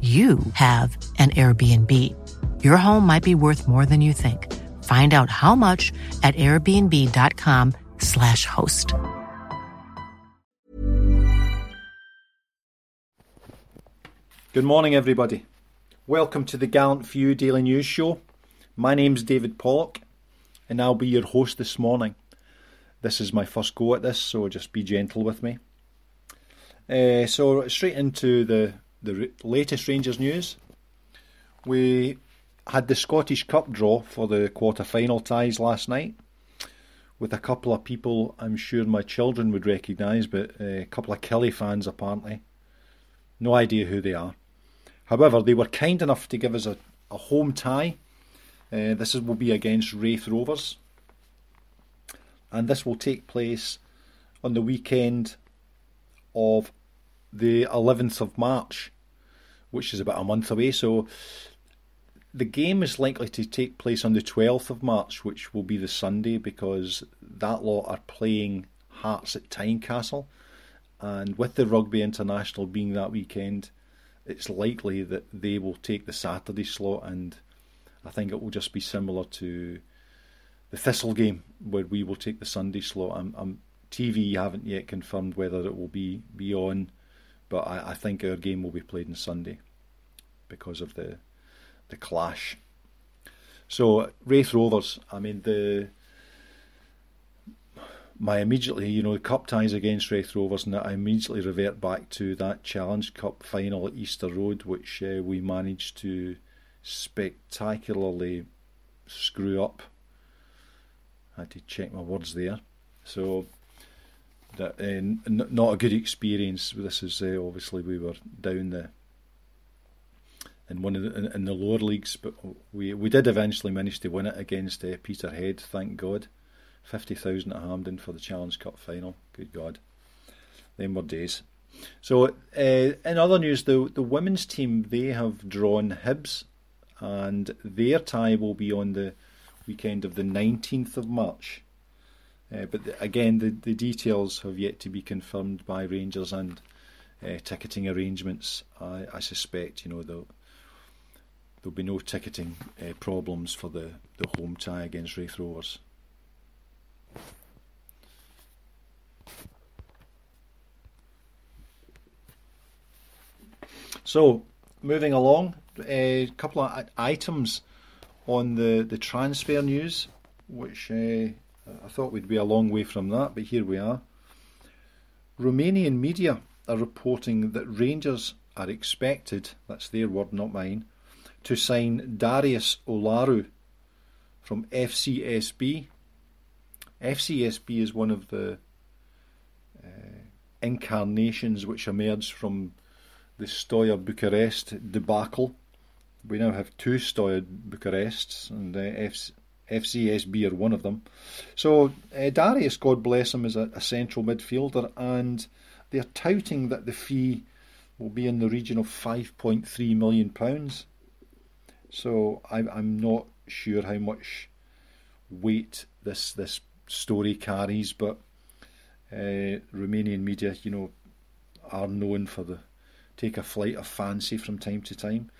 you have an Airbnb. Your home might be worth more than you think. Find out how much at airbnb.com/slash host. Good morning, everybody. Welcome to the Gallant Few Daily News Show. My name's David Pollock, and I'll be your host this morning. This is my first go at this, so just be gentle with me. Uh, so, straight into the the latest Rangers news. We had the Scottish Cup draw for the quarter final ties last night with a couple of people I'm sure my children would recognise, but a couple of Kelly fans apparently. No idea who they are. However, they were kind enough to give us a, a home tie. Uh, this is, will be against Raith Rovers. And this will take place on the weekend of the 11th of March, which is about a month away. So the game is likely to take place on the 12th of March, which will be the Sunday, because that lot are playing Hearts at Tynecastle. And with the Rugby International being that weekend, it's likely that they will take the Saturday slot, and I think it will just be similar to the Thistle game, where we will take the Sunday slot. I'm, I'm TV haven't yet confirmed whether it will be, be on but I, I think our game will be played on Sunday because of the the clash. So Raith Rovers, I mean the my immediately, you know, the cup ties against Raith Rovers, and I immediately revert back to that Challenge Cup final at Easter Road, which uh, we managed to spectacularly screw up. I had to check my words there. So that uh, n- not a good experience. This is uh, obviously we were down the in one of the, in, in, the lower leagues, but we we did eventually manage to win it against uh, Peterhead. Thank God, fifty thousand at Hampden for the Challenge Cup final. Good God, them were days. So uh, in other news, the the women's team they have drawn Hibs, and their tie will be on the weekend of the nineteenth of March. Uh, but the, again, the, the details have yet to be confirmed by Rangers and uh, ticketing arrangements. I, I suspect you know there'll, there'll be no ticketing uh, problems for the, the home tie against Raith Rovers. So, moving along, a couple of items on the, the transfer news, which uh, I thought we'd be a long way from that, but here we are. Romanian media are reporting that Rangers are expected, that's their word, not mine, to sign Darius Olaru from FCSB. FCSB is one of the uh, incarnations which emerged from the Steaua Bucharest debacle. We now have two Steaua Bucharests, and uh, FCSB are one of them. So uh, Darius, God bless him, is a, a central midfielder, and they're touting that the fee will be in the region of 5.3 million pounds. So I, I'm not sure how much weight this this story carries, but uh, Romanian media, you know, are known for the take a flight of fancy from time to time.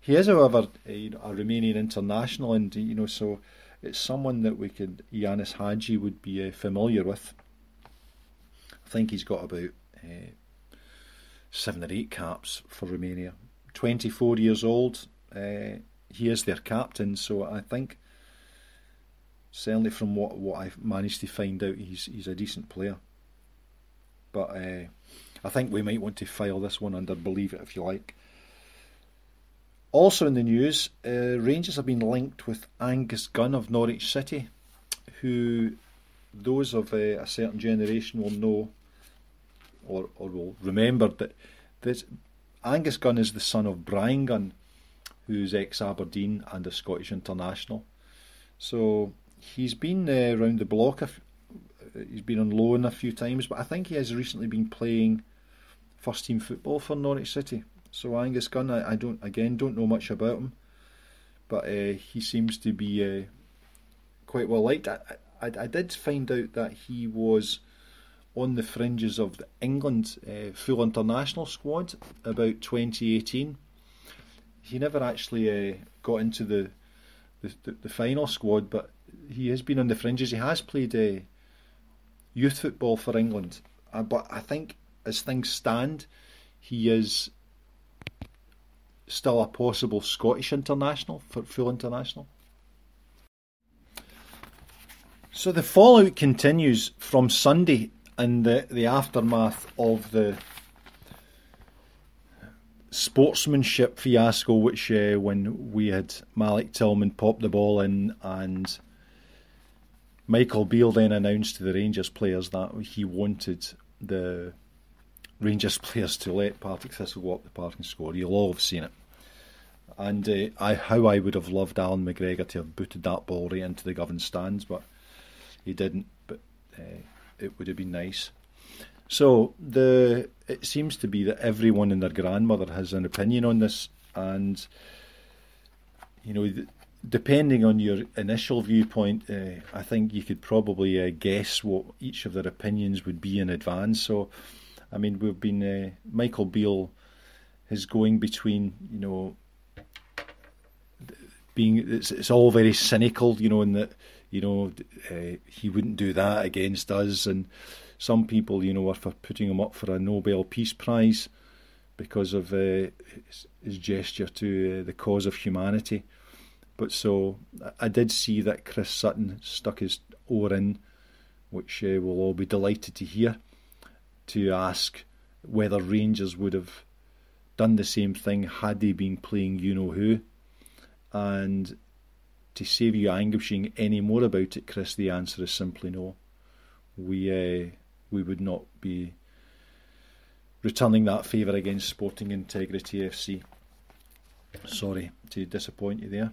He is, however, a, a Romanian international, and you know, so it's someone that we could Ianis Hagi would be uh, familiar with. I think he's got about uh, seven or eight caps for Romania. Twenty four years old. Uh, he is their captain, so I think certainly from what, what I've managed to find out, he's he's a decent player. But uh, I think we might want to file this one under believe it if you like. Also in the news, uh, Rangers have been linked with Angus Gunn of Norwich City, who those of uh, a certain generation will know or, or will remember that this Angus Gunn is the son of Brian Gunn, who's ex Aberdeen and a Scottish international. So he's been uh, around the block. Uh, he's been on loan a few times, but I think he has recently been playing first team football for Norwich City. So Angus Gunn, I, I don't again don't know much about him, but uh, he seems to be uh, quite well liked. I, I, I did find out that he was on the fringes of the England uh, full international squad about 2018. He never actually got into the, the, the the final squad, but he has been on the fringes. He has played youth football for England, uh, but I think as things stand, he is still a possible Scottish international for full international. So the fallout continues from Sunday and the, the aftermath of the sportsmanship fiasco, which uh, when we had Malik Tillman pop the ball in and Michael Beale then announced to the Rangers players that he wanted the Rangers players to let Partick Thistle walk the park and score. You'll all have seen it. And uh, I, how I would have loved Allan McGregor to have booted that ball right into the Govan stands, but he didn't. But uh, it would have been nice. So the it seems to be that everyone and their grandmother has an opinion on this, and you know, depending on your initial viewpoint, uh, I think you could probably uh, guess what each of their opinions would be in advance. So, I mean, we've been uh, Michael Beale is going between you know being it's, it's all very cynical, you know, in that you know uh, he wouldn't do that against us, and some people, you know, are for putting him up for a Nobel Peace Prize because of uh, his, his, gesture to uh, the cause of humanity. But so I did see that Chris Sutton stuck his oar in, which uh, we'll all be delighted to hear, to ask whether Rangers would have done the same thing had they been playing you know who. And to save you anguishing any more about it, Chris, the answer is simply no. We uh, we would not be returning that favour against Sporting Integrity FC. Sorry to disappoint you there.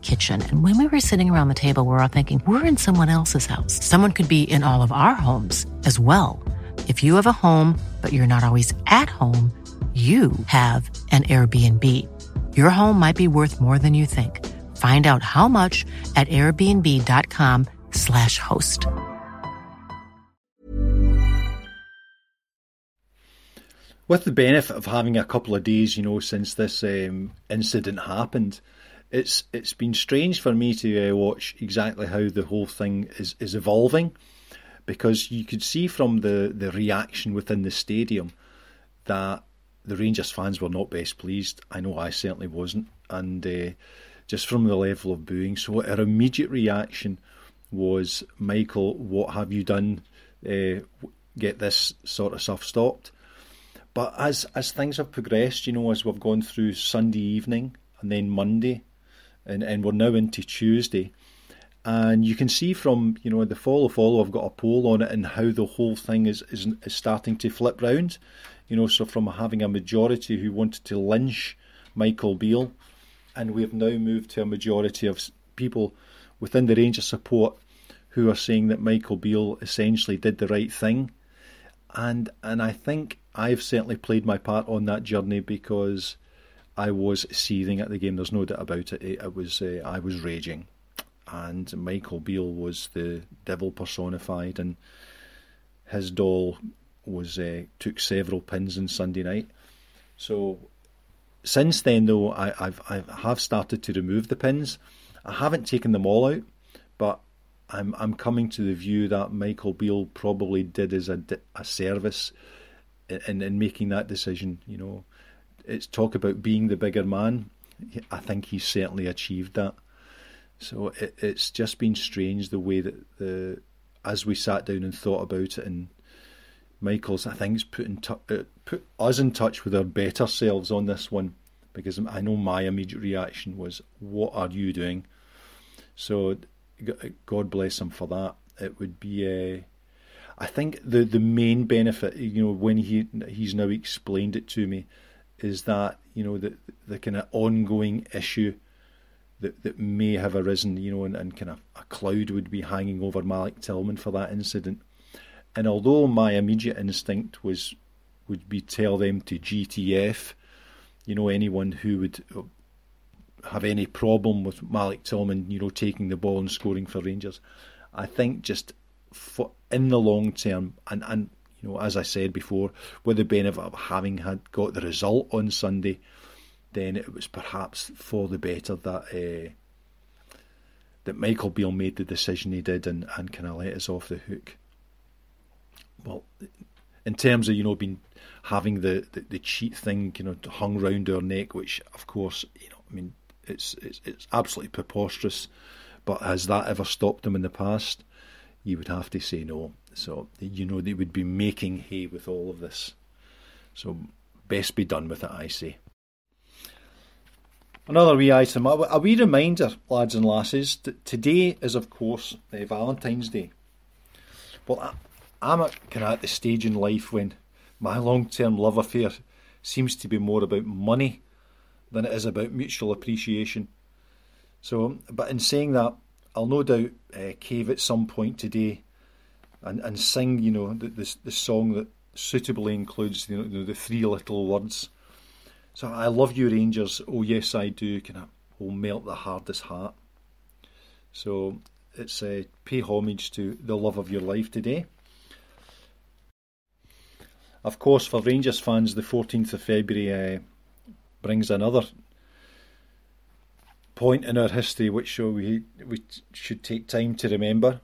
kitchen. And when we were sitting around the table, we we're all thinking, we're in someone else's house. Someone could be in all of our homes as well. If you have a home, but you're not always at home, you have an Airbnb. Your home might be worth more than you think. Find out how much at airbnb.com/slash host. With the benefit of having a couple of days, you know, since this um, incident happened, it's it's been strange for me to uh, watch exactly how the whole thing is, is evolving, because you could see from the, the reaction within the stadium that the Rangers fans were not best pleased. I know I certainly wasn't, and uh, just from the level of booing. So our immediate reaction was, Michael, what have you done? Uh, get this sort of stuff stopped. But as as things have progressed, you know, as we've gone through Sunday evening and then Monday, and, and we're now into Tuesday, and you can see from you know the follow follow, I've got a poll on it and how the whole thing is, is is starting to flip round. You know, so from having a majority who wanted to lynch Michael Beale, and we've now moved to a majority of people within the range of support who are saying that Michael Beale essentially did the right thing, and and I think I've certainly played my part on that journey because I was seething at the game. There's no doubt about it. It, was uh, I was raging, and Michael Beale was the devil personified, and his doll was uh, took several pins on Sunday night. So since then, though, I, I've I have started to remove the pins. I haven't taken them all out, but I'm I'm coming to the view that Michael Beale probably did as a, a service in in making that decision. You know, it's talk about being the bigger man. I think he's certainly achieved that. So it, it's just been strange the way that the as we sat down and thought about it and Michael's, I think, has put in uh, put us in touch with our better selves on this one because I know my immediate reaction was, "What are you doing?" So, God bless him for that. It would be, uh, I think, the the main benefit, you know, when he he's now explained it to me, is that you know the the kind of ongoing issue that that may have arisen, you know, and, and kind of a cloud would be hanging over Malik Tillman for that incident. And although my immediate instinct was would be tell them to GTF, you know, anyone who would uh, have any problem with Malik Tillman, you know, taking the ball and scoring for Rangers, I think just for, in the long term, and, and you know, as I said before, with the benefit of having had got the result on Sunday, then it was perhaps for the better that uh, that Michael Beale made the decision he did and, and kind of let us off the hook well, in terms of you know being having the, the, the cheat thing you know hung round our neck, which of course you know I mean it's it's it's absolutely preposterous. But has that ever stopped them in the past? You would have to say no. So you know they would be making hay with all of this. So best be done with it, I say. Another wee item, a wee reminder, lads and lasses, that today is of course Valentine's Day. Well, I'm at, kind of at the stage in life when my long term love affair seems to be more about money than it is about mutual appreciation. So, but in saying that, I'll no doubt uh, cave at some point today and, and sing, you know, the, the, the song that suitably includes you know, the three little words. So, I love you, Rangers. Oh, yes, I do. Kind of will melt the hardest heart. So, it's uh, pay homage to the love of your life today. Of course, for Rangers fans, the 14th of February uh, brings another point in our history which we we should take time to remember.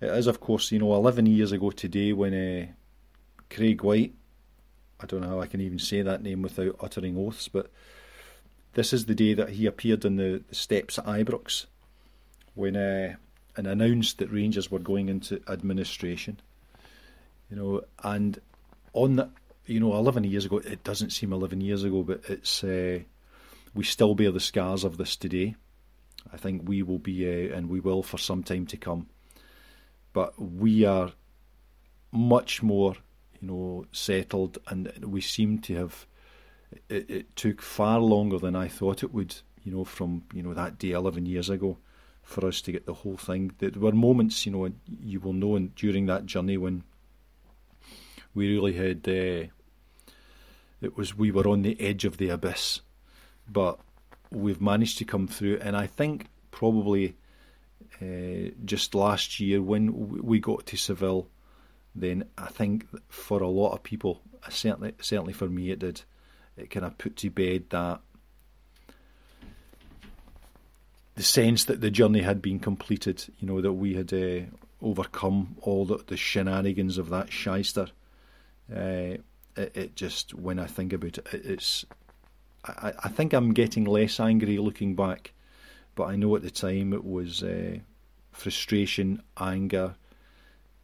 It is, of course, you know, 11 years ago today when uh, Craig Whyte, I don't know how I can even say that name without uttering oaths, but this is the day that he appeared on the, steps at Ibrox when uh, and announced that Rangers were going into administration. You know, and on that, you know, 11 years ago, it doesn't seem 11 years ago, but it's uh, we still bear the scars of this today. I think we will be, uh, and we will for some time to come. But we are much more, you know, settled, and we seem to have. It, it took far longer than I thought it would, you know, from you know that day 11 years ago, for us to get the whole thing. There were moments, you know, you will know, during that journey when we really had uh, it was we were on the edge of the abyss, but we've managed to come through, and I think probably uh, just last year when we got to Seville, then I think for a lot of people, certainly certainly for me, it did. It kind of put to bed that the sense that the journey had been completed. You know that we had uh, overcome all the, the, shenanigans of that shyster. Uh, it, it, just when I think about it, it's. I, I think I'm getting less angry looking back, but I know at the time it was uh, frustration, anger,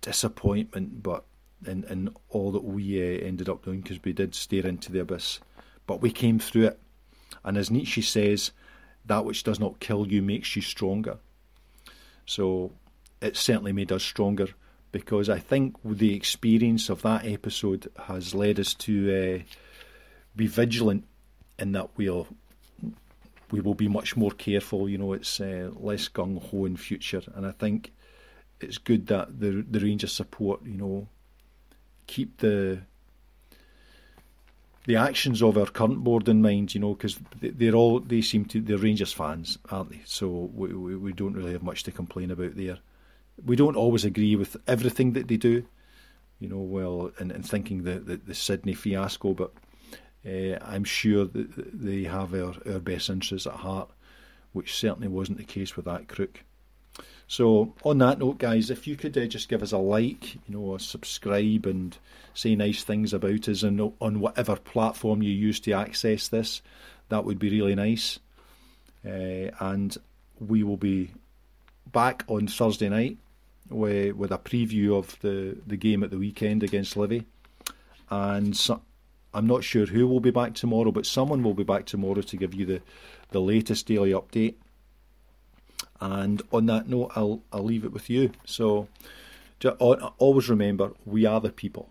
disappointment, but and and all that we uh, ended up doing because we did stare into the abyss, but we came through it, and as Nietzsche says, that which does not kill you makes you stronger. So it certainly made us stronger because I think the experience of that episode has led us to uh, be vigilant in that we'll we will be much more careful. You know, it's uh, less gung ho in future, and I think it's good that the the Rangers support. You know, keep the the actions of our current board in mind, you know, because they're all they seem to they're Rangers fans, aren't they? So we, we, we don't really have much to complain about there. We don't always agree with everything that they do, you know. Well, and, and thinking the, the, the Sydney fiasco, but uh, I'm sure that they have our, our best interests at heart, which certainly wasn't the case with that crook. So, on that note, guys, if you could uh, just give us a like, you know, a subscribe, and say nice things about us and on whatever platform you use to access this, that would be really nice. Uh, and we will be back on Thursday night with, with a preview of the, the game at the weekend against Livi. And I'm not sure who will be back tomorrow, but someone will be back tomorrow to give you the, the latest daily update. And on that note, I'll I'll leave it with you. So, always remember, we are the people.